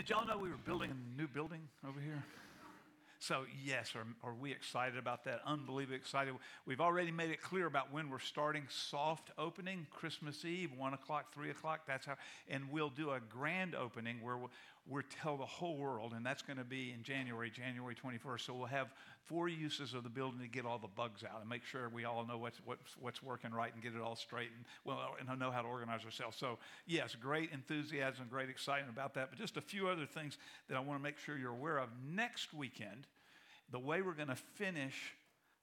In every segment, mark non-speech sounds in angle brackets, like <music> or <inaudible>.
Did y'all know we were building a new building over here? So, yes, are, are we excited about that? Unbelievably excited. We've already made it clear about when we're starting soft opening, Christmas Eve, 1 o'clock, 3 o'clock. That's how, and we'll do a grand opening where we'll, we'll tell the whole world, and that's going to be in January, January 21st. So we'll have four uses of the building to get all the bugs out and make sure we all know what's, what's, what's working right and get it all straight and, well, and know how to organize ourselves. So, yes, great enthusiasm, great excitement about that. But just a few other things that I want to make sure you're aware of. Next weekend, the way we're going to finish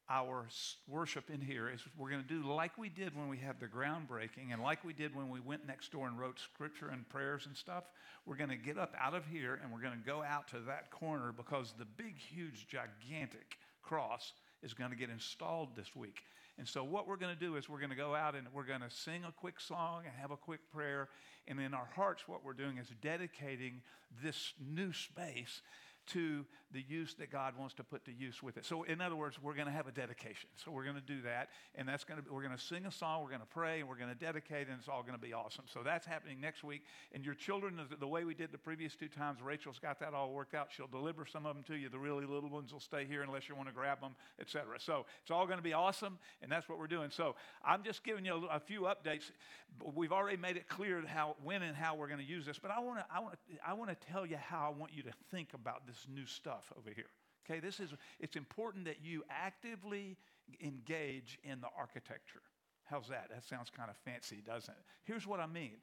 our worship in here is we're going to do like we did when we had the groundbreaking and like we did when we went next door and wrote scripture and prayers and stuff. We're going to get up out of here and we're going to go out to that corner because the big, huge, gigantic cross is going to get installed this week. And so, what we're going to do is we're going to go out and we're going to sing a quick song and have a quick prayer. And in our hearts, what we're doing is dedicating this new space to the use that God wants to put to use with it. So, in other words, we're going to have a dedication. So, we're going to do that, and that's going to we're going to sing a song, we're going to pray, and we're going to dedicate, and it's all going to be awesome. So, that's happening next week. And your children, the way we did the previous two times, Rachel's got that all worked out. She'll deliver some of them to you. The really little ones will stay here unless you want to grab them, etc. So, it's all going to be awesome, and that's what we're doing. So, I'm just giving you a, a few updates. We've already made it clear how when and how we're going to use this, but I want to I want to I want to tell you how I want you to think about this new stuff over here. Okay, this is it's important that you actively engage in the architecture. How's that? That sounds kind of fancy, doesn't it? Here's what I mean.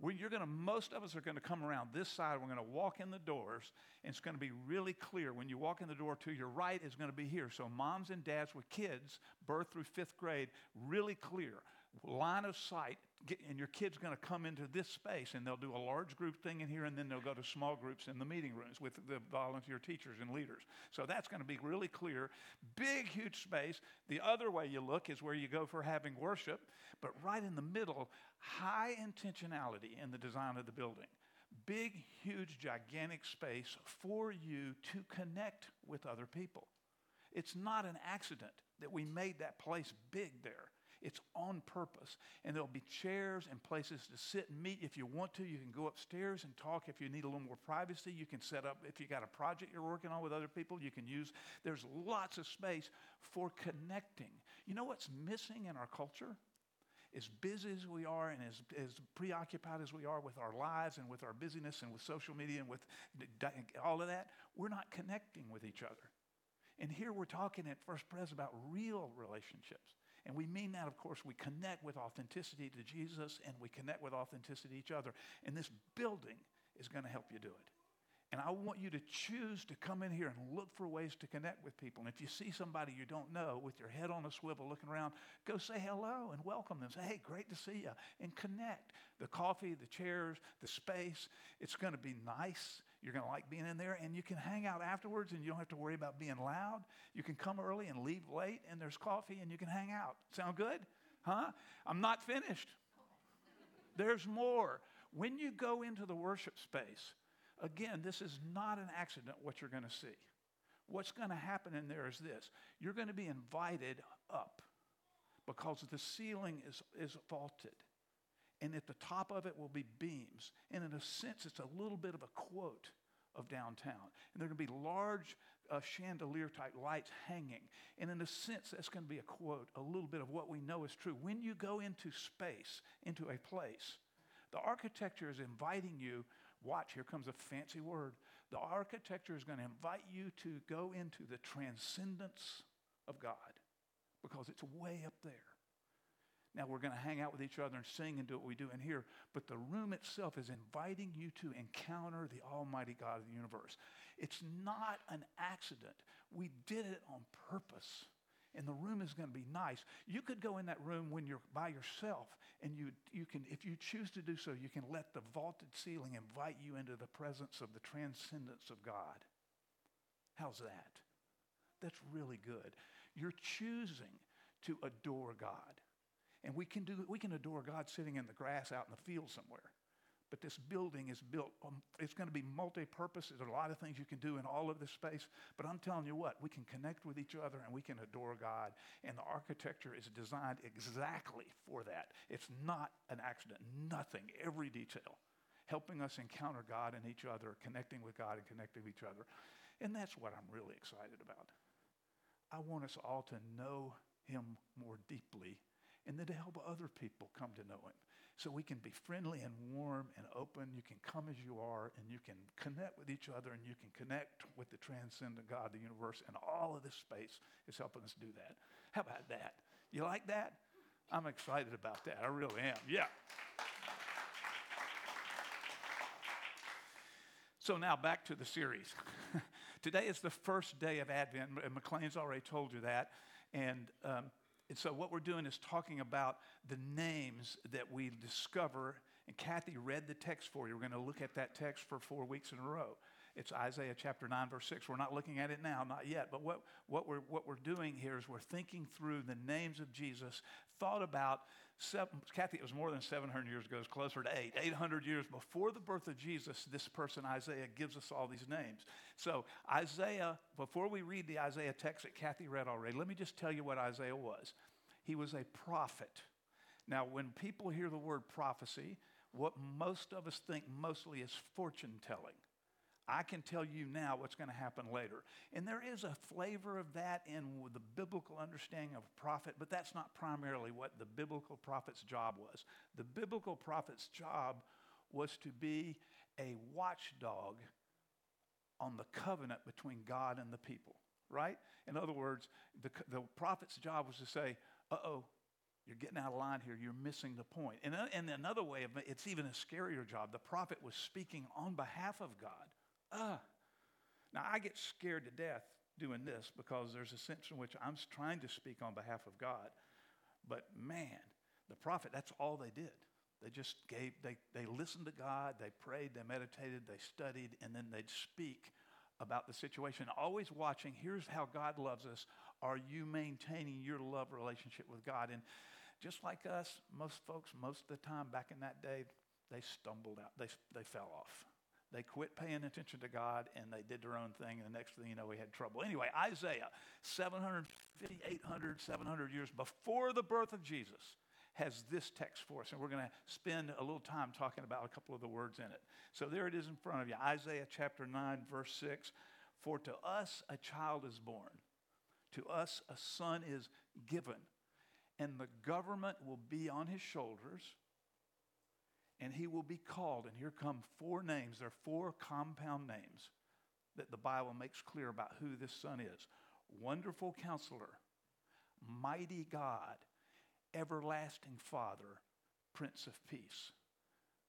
We, you're going to, most of us are going to come around this side. We're going to walk in the doors, and it's going to be really clear. When you walk in the door to your right is going to be here. So, moms and dads with kids, birth through fifth grade, really clear line of sight, get, and your kid's going to come into this space, and they'll do a large group thing in here, and then they'll go to small groups in the meeting rooms with the volunteer teachers and leaders. So that's going to be really clear. Big, huge space. The other way you look is where you go for having worship, but right in the middle, high intentionality in the design of the building. Big, huge, gigantic space for you to connect with other people. It's not an accident that we made that place big there. It's on purpose. And there'll be chairs and places to sit and meet. If you want to, you can go upstairs and talk. If you need a little more privacy, you can set up. If you got a project you're working on with other people, you can use. There's lots of space for connecting. You know what's missing in our culture? As busy as we are and as, as preoccupied as we are with our lives and with our busyness and with social media and with all of that, we're not connecting with each other. And here we're talking at First Pres about real relationships. And we mean that, of course, we connect with authenticity to Jesus and we connect with authenticity to each other. And this building is going to help you do it. And I want you to choose to come in here and look for ways to connect with people. And if you see somebody you don't know with your head on a swivel looking around, go say hello and welcome them. Say, hey, great to see you. And connect. The coffee, the chairs, the space, it's going to be nice. You're going to like being in there, and you can hang out afterwards, and you don't have to worry about being loud. You can come early and leave late, and there's coffee, and you can hang out. Sound good? Huh? I'm not finished. There's more. When you go into the worship space, again, this is not an accident what you're going to see. What's going to happen in there is this you're going to be invited up because the ceiling is, is vaulted and at the top of it will be beams. And in a sense, it's a little bit of a quote of downtown. And there are going to be large uh, chandelier type lights hanging. And in a sense, that's going to be a quote, a little bit of what we know is true. When you go into space, into a place, the architecture is inviting you. Watch, here comes a fancy word. The architecture is going to invite you to go into the transcendence of God because it's way up there. Now we're going to hang out with each other and sing and do what we do in here, but the room itself is inviting you to encounter the Almighty God of the universe. It's not an accident. We did it on purpose. And the room is going to be nice. You could go in that room when you're by yourself, and you, you can, if you choose to do so, you can let the vaulted ceiling invite you into the presence of the transcendence of God. How's that? That's really good. You're choosing to adore God. And we can, do, we can adore God sitting in the grass out in the field somewhere. But this building is built, um, it's going to be multi purpose. There's a lot of things you can do in all of this space. But I'm telling you what, we can connect with each other and we can adore God. And the architecture is designed exactly for that. It's not an accident, nothing, every detail helping us encounter God and each other, connecting with God and connecting with each other. And that's what I'm really excited about. I want us all to know him more deeply and then to help other people come to know him. So we can be friendly and warm and open. You can come as you are and you can connect with each other and you can connect with the transcendent God, the universe, and all of this space is helping us do that. How about that? You like that? I'm excited about that. I really am. Yeah. So now back to the series. <laughs> Today is the first day of Advent. and McLean's already told you that. And, um, and so what we're doing is talking about the names that we discover. And Kathy read the text for you. We're going to look at that text for four weeks in a row. It's Isaiah chapter 9, verse 6. We're not looking at it now, not yet. But what, what, we're, what we're doing here is we're thinking through the names of Jesus, thought about seven, Kathy, it was more than 700 years ago, it's closer to eight. 800 years before the birth of Jesus, this person, Isaiah, gives us all these names. So, Isaiah, before we read the Isaiah text that Kathy read already, let me just tell you what Isaiah was. He was a prophet. Now, when people hear the word prophecy, what most of us think mostly is fortune telling. I can tell you now what's going to happen later. And there is a flavor of that in the biblical understanding of a prophet, but that's not primarily what the biblical prophet's job was. The biblical prophet's job was to be a watchdog on the covenant between God and the people, right? In other words, the, the prophet's job was to say, uh oh, you're getting out of line here. You're missing the point. And, uh, and another way of it's even a scarier job. The prophet was speaking on behalf of God. Ah. Now, I get scared to death doing this because there's a sense in which I'm trying to speak on behalf of God. But man, the prophet, that's all they did. They just gave, they, they listened to God, they prayed, they meditated, they studied, and then they'd speak about the situation. Always watching, here's how God loves us. Are you maintaining your love relationship with God? And just like us, most folks, most of the time back in that day, they stumbled out, they, they fell off. They quit paying attention to God and they did their own thing. And the next thing you know, we had trouble. Anyway, Isaiah, 750, 800, 700 years before the birth of Jesus, has this text for us. And we're going to spend a little time talking about a couple of the words in it. So there it is in front of you Isaiah chapter 9, verse 6. For to us a child is born, to us a son is given, and the government will be on his shoulders and he will be called. And here come four names. There are four compound names that the Bible makes clear about who this son is Wonderful Counselor, Mighty God, Everlasting Father, Prince of Peace.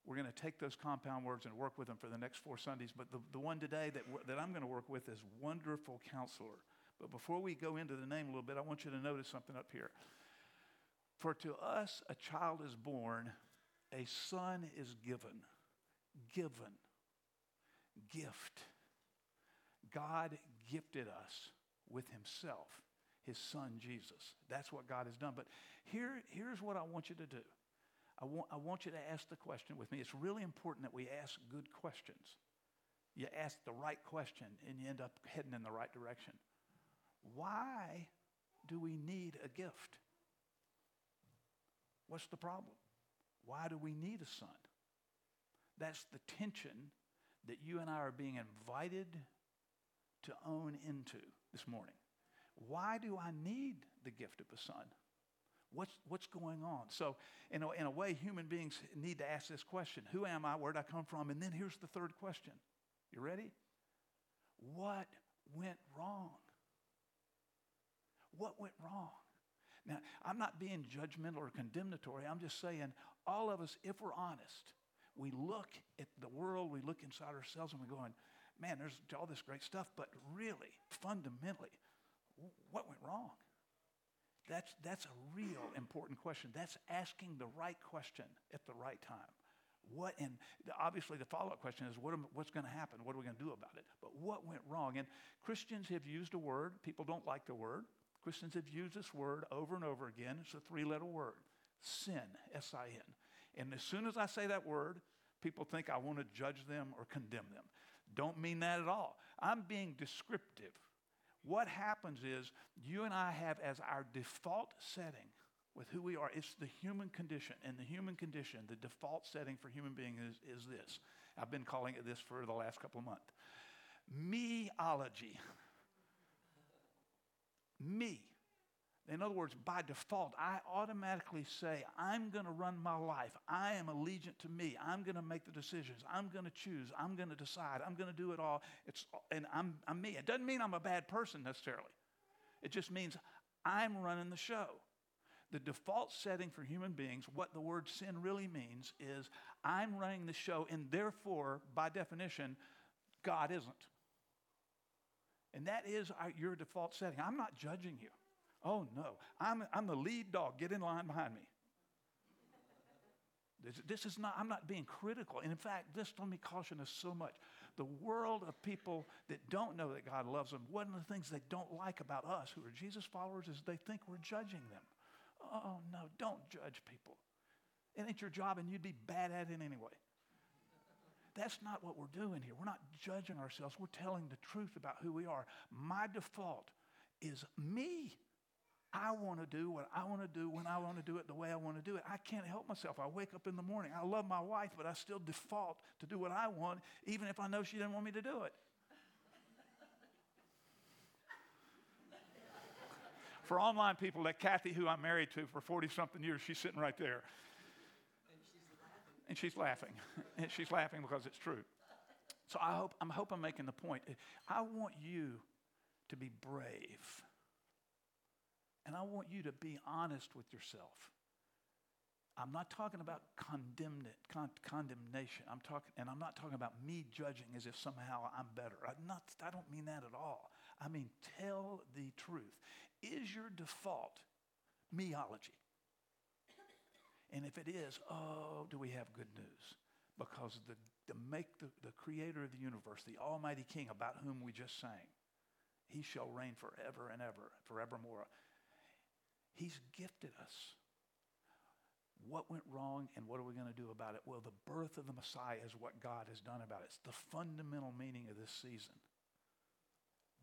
We're going to take those compound words and work with them for the next four Sundays. But the, the one today that, that I'm going to work with is Wonderful Counselor. But before we go into the name a little bit, I want you to notice something up here. For to us a child is born a son is given. Given. Gift. God gifted us with himself, his son Jesus. That's what God has done. But here, here's what I want you to do. I want, I want you to ask the question with me. It's really important that we ask good questions. You ask the right question and you end up heading in the right direction. Why do we need a gift? What's the problem? Why do we need a son? That's the tension that you and I are being invited to own into this morning. Why do I need the gift of a son? What's, what's going on? So, in a, in a way, human beings need to ask this question Who am I? Where did I come from? And then here's the third question. You ready? What went wrong? What went wrong? Now, I'm not being judgmental or condemnatory. I'm just saying, all of us, if we're honest, we look at the world, we look inside ourselves, and we're going, man, there's all this great stuff, but really, fundamentally, what went wrong? That's, that's a real important question. That's asking the right question at the right time. What, and obviously the follow-up question is, what, am, what's going to happen? What are we going to do about it? But what went wrong? And Christians have used a word. People don't like the word. Christians have used this word over and over again. It's a three letter word sin, S I N. And as soon as I say that word, people think I want to judge them or condemn them. Don't mean that at all. I'm being descriptive. What happens is you and I have as our default setting, with who we are. It's the human condition. And the human condition, the default setting for human beings is, is this. I've been calling it this for the last couple of months. Meology. Me. In other words, by default, I automatically say, I'm going to run my life. I am allegiant to me. I'm going to make the decisions. I'm going to choose. I'm going to decide. I'm going to do it all. It's, and I'm, I'm me. It doesn't mean I'm a bad person necessarily. It just means I'm running the show. The default setting for human beings, what the word sin really means, is I'm running the show, and therefore, by definition, God isn't. And that is our, your default setting. I'm not judging you. Oh, no. I'm, I'm the lead dog. Get in line behind me. This, this, is not, I'm not being critical. And in fact, this, let me caution us so much. The world of people that don't know that God loves them, one of the things they don't like about us who are Jesus followers is they think we're judging them. Oh, no, don't judge people. It ain't your job, and you'd be bad at it anyway. That's not what we're doing here. We're not judging ourselves. We're telling the truth about who we are. My default is me. I want to do what I want to do when I want to do it the way I want to do it. I can't help myself. I wake up in the morning. I love my wife, but I still default to do what I want, even if I know she didn't want me to do it. for online people, that Kathy, who I'm married to for 40 something years, she's sitting right there. And she's laughing. <laughs> And she's laughing because it's true. So I hope, I'm hope I'm making the point. I want you to be brave. And I want you to be honest with yourself. I'm not talking about condemn, con, condemnation. I'm talking, and I'm not talking about me judging as if somehow I'm better. I'm not, I don't mean that at all. I mean, tell the truth. Is your default meology? And if it is, oh, do we have good news? Because the, the make the, the creator of the universe, the Almighty King, about whom we just sang, he shall reign forever and ever, forevermore. He's gifted us. What went wrong and what are we going to do about it? Well, the birth of the Messiah is what God has done about it. It's the fundamental meaning of this season.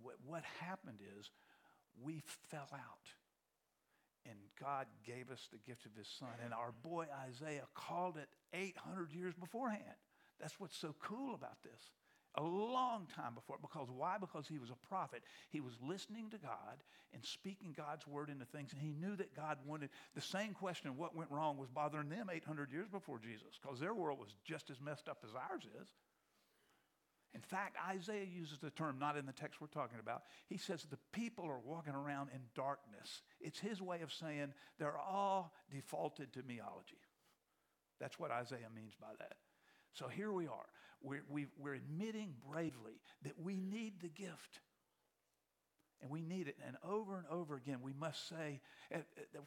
What, what happened is we fell out. And God gave us the gift of his son. And our boy Isaiah called it 800 years beforehand. That's what's so cool about this. A long time before. Because why? Because he was a prophet. He was listening to God and speaking God's word into things. And he knew that God wanted the same question what went wrong was bothering them 800 years before Jesus. Because their world was just as messed up as ours is. In fact, Isaiah uses the term, not in the text we're talking about. He says the people are walking around in darkness. It's his way of saying they're all defaulted to meology. That's what Isaiah means by that. So here we are. We're, we, are admitting bravely that we need the gift. And we need it. And over and over again, we must say, uh, uh,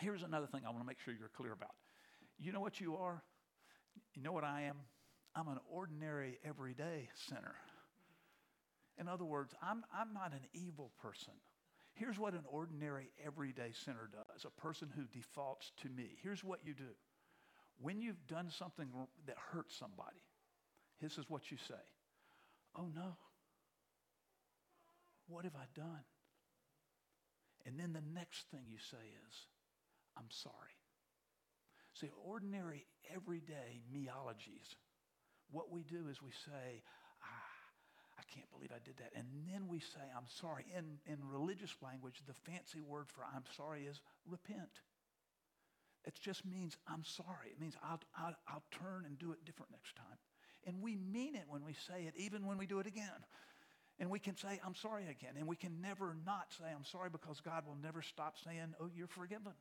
here's another thing I want to make sure you're clear about. You know what you are? You know what I am? I'm an ordinary, everyday sinner. In other words, I'm, I'm not an evil person. Here's what an ordinary, everyday sinner does a person who defaults to me. Here's what you do. When you've done something that hurts somebody, this is what you say Oh no, what have I done? And then the next thing you say is, I'm sorry. See, ordinary, everyday meologies what we do is we say, ah, I can't believe I did that. And then we say, I'm sorry. In, in religious language, the fancy word for I'm sorry is repent. It just means I'm sorry. It means I'll, I'll, I'll turn and do it different next time. And we mean it when we say it, even when we do it again. And we can say, I'm sorry again. And we can never not say, I'm sorry because God will never stop saying, Oh, you're forgiven.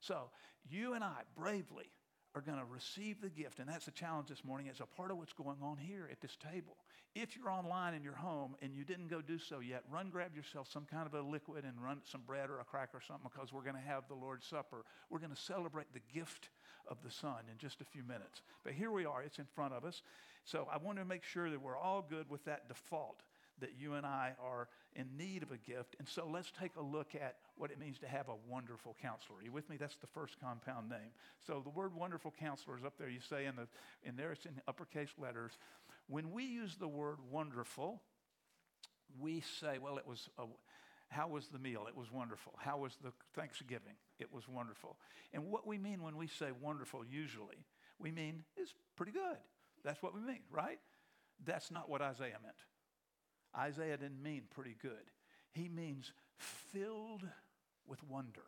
So you and I bravely are going to receive the gift. And that's the challenge this morning. It's a part of what's going on here at this table. If you're online in your home and you didn't go do so yet, run grab yourself some kind of a liquid and run some bread or a cracker or something because we're going to have the Lord's Supper. We're going to celebrate the gift of the Son in just a few minutes. But here we are, it's in front of us. So I want to make sure that we're all good with that default that you and I are in need of a gift. And so let's take a look at what it means to have a wonderful counselor. Are you with me? That's the first compound name. So the word wonderful counselor is up there. You say in, the, in there, it's in uppercase letters. When we use the word wonderful, we say, well, it was, a, How was the meal? It was wonderful. How was the Thanksgiving? It was wonderful. And what we mean when we say wonderful, usually, we mean it's pretty good. That's what we mean, right? That's not what Isaiah meant. Isaiah didn't mean pretty good. He means filled with wonder,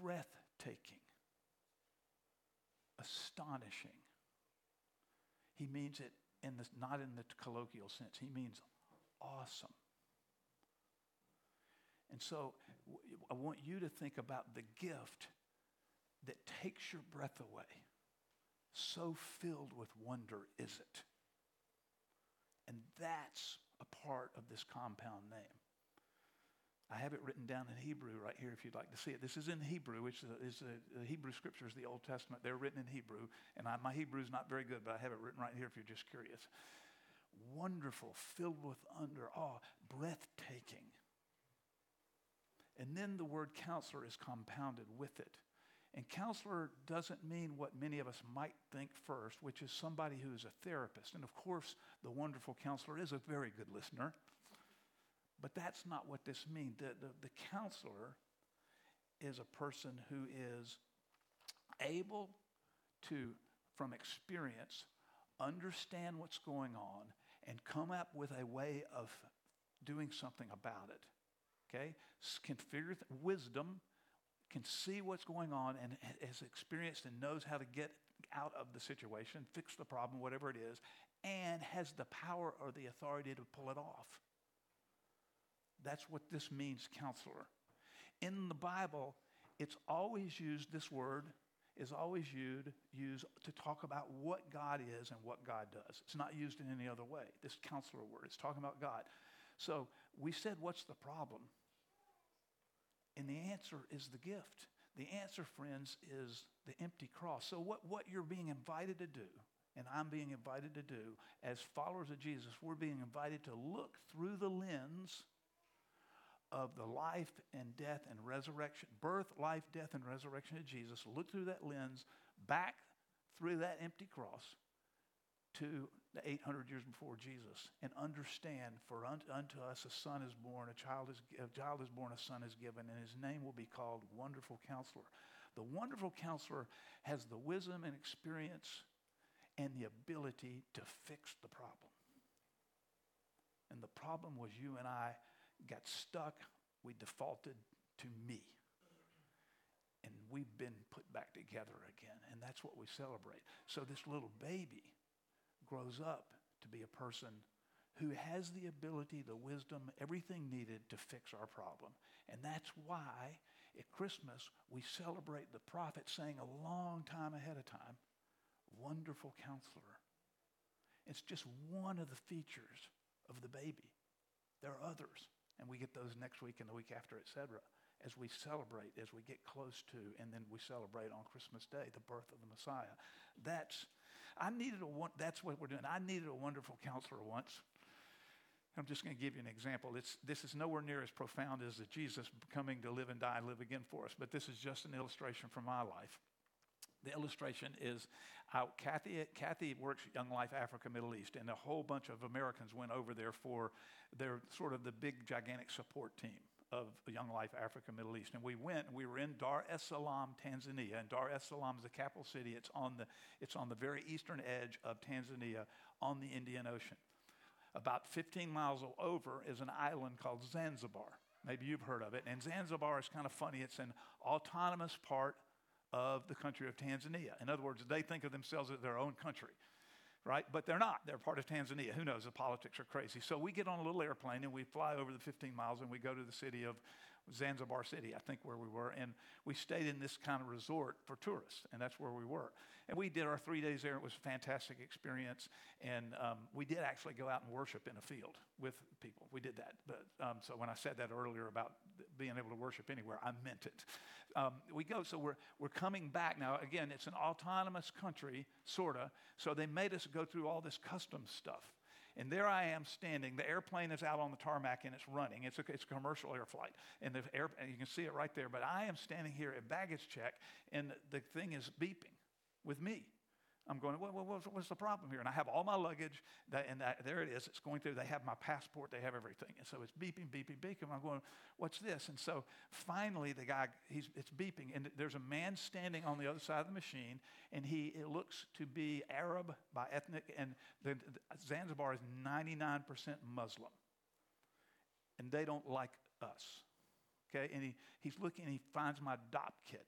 breathtaking, astonishing. He means it in the, not in the colloquial sense. He means awesome. And so I want you to think about the gift that takes your breath away. So filled with wonder is it. And that's a part of this compound name. I have it written down in Hebrew right here if you'd like to see it. This is in Hebrew, which is, the Hebrew scriptures, the Old Testament. They're written in Hebrew, and I, my Hebrew is not very good, but I have it written right here if you're just curious. Wonderful, filled with under awe, breathtaking. And then the word counselor is compounded with it. And counselor doesn't mean what many of us might think first, which is somebody who is a therapist. And of course, the wonderful counselor is a very good listener. But that's not what this means. The, the, the counselor is a person who is able to, from experience, understand what's going on and come up with a way of doing something about it. Okay? Can figure th- wisdom, can see what's going on and has experienced and knows how to get out of the situation, fix the problem, whatever it is, and has the power or the authority to pull it off. That's what this means, counselor. In the Bible, it's always used, this word is always used, used to talk about what God is and what God does. It's not used in any other way. This counselor word, it's talking about God. So we said, what's the problem? And the answer is the gift. The answer, friends, is the empty cross. So, what, what you're being invited to do, and I'm being invited to do, as followers of Jesus, we're being invited to look through the lens of the life and death and resurrection, birth, life, death, and resurrection of Jesus, look through that lens back through that empty cross to the 800 years before Jesus and understand for unto, us a son is born, a child is, a child is born, a son is given, and his name will be called Wonderful Counselor. The Wonderful Counselor has the wisdom and experience and the ability to fix the problem. And the problem was you and I got stuck, we defaulted to me. And we've been put back together again. And that's what we celebrate. So this little baby grows up to be a person who has the ability, the wisdom, everything needed to fix our problem. And that's why at Christmas we celebrate the prophet saying a long time ahead of time, Wonderful counselor. It's just one of the features of the baby. There are others and we get those next week and the week after, etc. As we celebrate, as we get close to, and then we celebrate on Christmas Day the birth of the Messiah. That's I needed a that's what we're doing. I needed a wonderful counselor once. I'm just going to give you an example. It's, this is nowhere near as profound as the Jesus coming to live and die and live again for us, but this is just an illustration from my life. The illustration is uh, Kathy, Kathy works Young Life Africa Middle East, and a whole bunch of Americans went over there for their sort of the big, gigantic support team of Young Life Africa Middle East. And we went, we were in Dar es Salaam, Tanzania. And Dar es Salaam is the capital city. It's on the, it's on the very eastern edge of Tanzania on the Indian Ocean. About 15 miles over is an island called Zanzibar. Maybe you've heard of it. And Zanzibar is kind of funny. It's an autonomous part of the country of Tanzania. In other words, they think of themselves as their own country, right? But they're not. They're part of Tanzania. Who knows? The politics are crazy. So we get on a little airplane and we fly over the 15 miles and we go to the city of Zanzibar City, I think, where we were. And we stayed in this kind of resort for tourists, and that's where we were. And we did our three days there. It was a fantastic experience. And um, we did actually go out and worship in a field with people. We did that. But um, so when I said that earlier about being able to worship anywhere, I meant it um, we go. So we're, we're coming back. Now, again, it's an autonomous country, sort of. So they made us go through all this customs stuff. And there I am standing. The airplane is out on the tarmac and it's running. It's a, it's a commercial air flight. And, the air, and you can see it right there. But I am standing here at baggage check and the thing is beeping with me. I'm going, well, what's, what's the problem here? And I have all my luggage, that, and that, there it is. It's going through. They have my passport. They have everything. And so it's beeping, beeping, beeping. I'm going, what's this? And so finally, the guy, he's, it's beeping, and there's a man standing on the other side of the machine, and he it looks to be Arab by ethnic, and the, the, Zanzibar is 99% Muslim, and they don't like us. Okay, and he, he's looking, and he finds my Dopp kit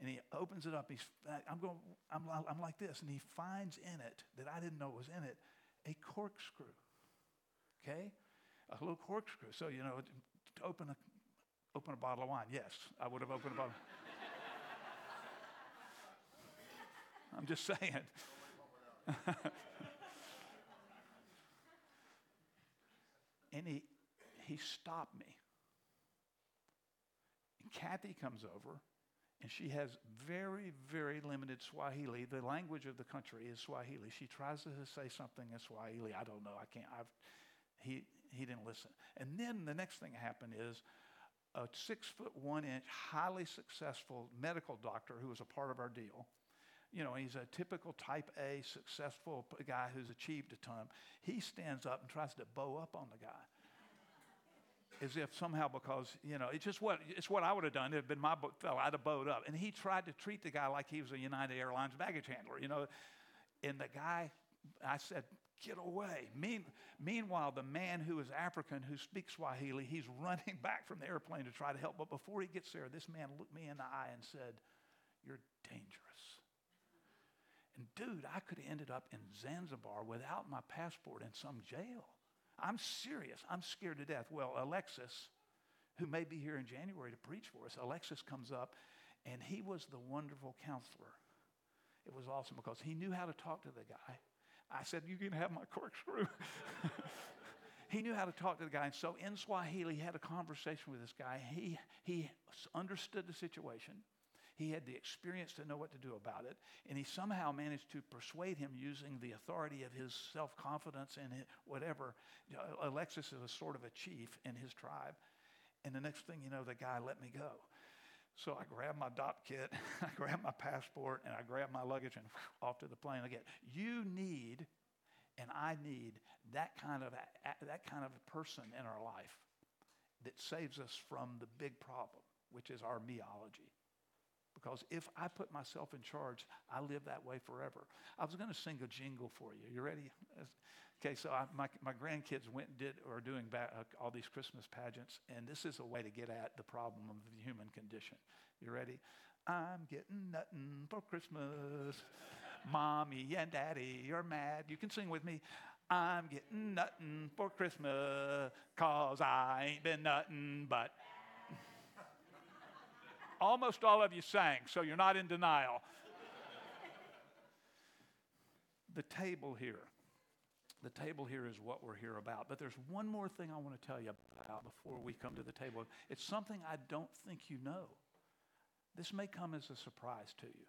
and he opens it up. He's, I'm going, I'm, I'm like this, and he finds in it that I didn't know was in it a corkscrew. Okay, a little corkscrew. So you know, to open a open a bottle of wine. Yes, I would have opened a bottle. <laughs> I'm just saying. <laughs> and he he stopped me. And Kathy comes over and she has very, very limited Swahili. The language of the country is Swahili. She tries to say something in Swahili. I don't know. I can't. I've, he, he didn't listen. And then the next thing that happened is a six foot one inch, highly successful medical doctor who was a part of our deal. You know, he's a typical type A successful guy who's achieved a ton. He stands up and tries to bow up on the guy as if somehow because you know it's just what it's what I would have done. It had been my fellow. I'd have bowed up, and he tried to treat the guy like he was a United Airlines baggage handler. You know, and the guy, I said, "Get away!" Mean, meanwhile, the man who is African who speaks Swahili, he's <laughs> running back from the airplane to try to help. But before he gets there, this man looked me in the eye and said, "You're dangerous." And dude, I could have ended up in Zanzibar without my passport in some jail. I'm serious. I'm scared to death. Well, Alexis, who may be here in January to preach for us, Alexis comes up, and he was the wonderful counselor. It was awesome because he knew how to talk to the guy. I said, You can have my corkscrew. <laughs> he knew how to talk to the guy. And so in Swahili, he had a conversation with this guy. He, he understood the situation. He had the experience to know what to do about it, and he somehow managed to persuade him using the authority of his self confidence and whatever. Alexis is a sort of a chief in his tribe. And the next thing you know, the guy let me go. So I grabbed my Dopp kit, <laughs> I grabbed my passport, and I grabbed my luggage and <laughs> off to the plane again. You need, and I need, that kind of, that kind of person in our life that saves us from the big problem, which is our meology. Because if I put myself in charge, I live that way forever. I was going to sing a jingle for you. You ready? Okay, so I, my, my grandkids went and did, or doing uh, all these Christmas pageants, and this is a way to get at the problem of the human condition. You ready? I'm getting nothing for Christmas. Mommy and daddy are mad. You can sing with me. I'm getting nothing for Christmas, cause I ain't been nothing but Almost all of you sang, so you're not in denial. the table here. The table here is what we're here about. But there's one more thing I want to tell you about before we come to the table. It's something I don't think you know. This may come as a surprise to you.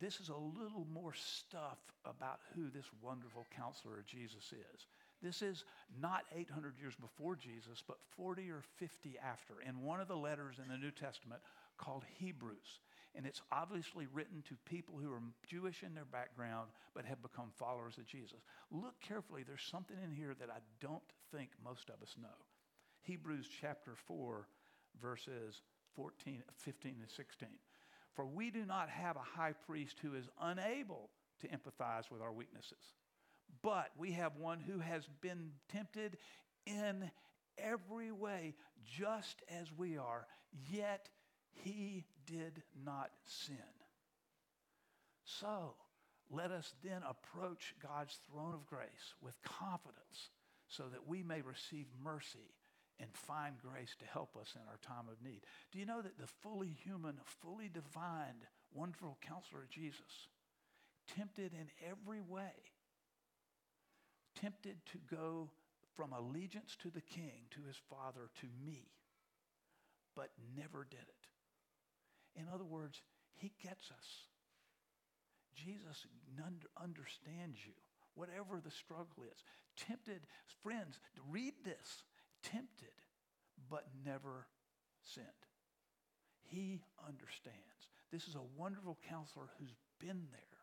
This is a little more stuff about who this wonderful counselor Jesus is. This is not 800 years before Jesus, but 40 or 50 after. In one of the letters in the New Testament, called Hebrews. And it's obviously written to people who are Jewish in their background but have become followers of Jesus. Look carefully, there's something in here that I don't think most of us know. Hebrews chapter 4, verses 14, 15, and 16. For we do not have a high priest who is unable to empathize with our weaknesses, but we have one who has been tempted in every way, just as we are, yet he did not sin. So let us then approach God's throne of grace with confidence so that we may receive mercy and find grace to help us in our time of need. Do you know that the fully human, fully divine, wonderful counselor Jesus, tempted in every way, tempted to go from allegiance to the king, to his father, to me, but never did it. In other words, he gets us. Jesus understands you, whatever the struggle is. Tempted, friends, read this. Tempted, but never sinned. He understands. This is a wonderful counselor who's been there.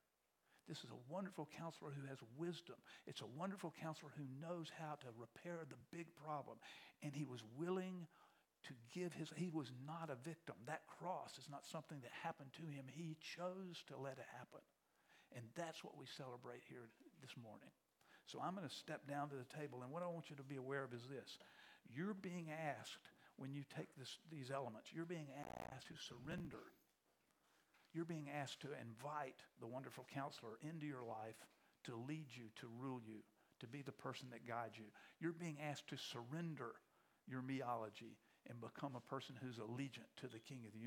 This is a wonderful counselor who has wisdom. It's a wonderful counselor who knows how to repair the big problem. And he was willing to give his, he was not a victim. That cross is not something that happened to him. He chose to let it happen. And that's what we celebrate here this morning. So I'm going to step down to the table. And what I want you to be aware of is this you're being asked, when you take this, these elements, you're being asked to surrender. You're being asked to invite the wonderful counselor into your life to lead you, to rule you, to be the person that guides you. You're being asked to surrender your meology and become a person who's allegiant to the King of the.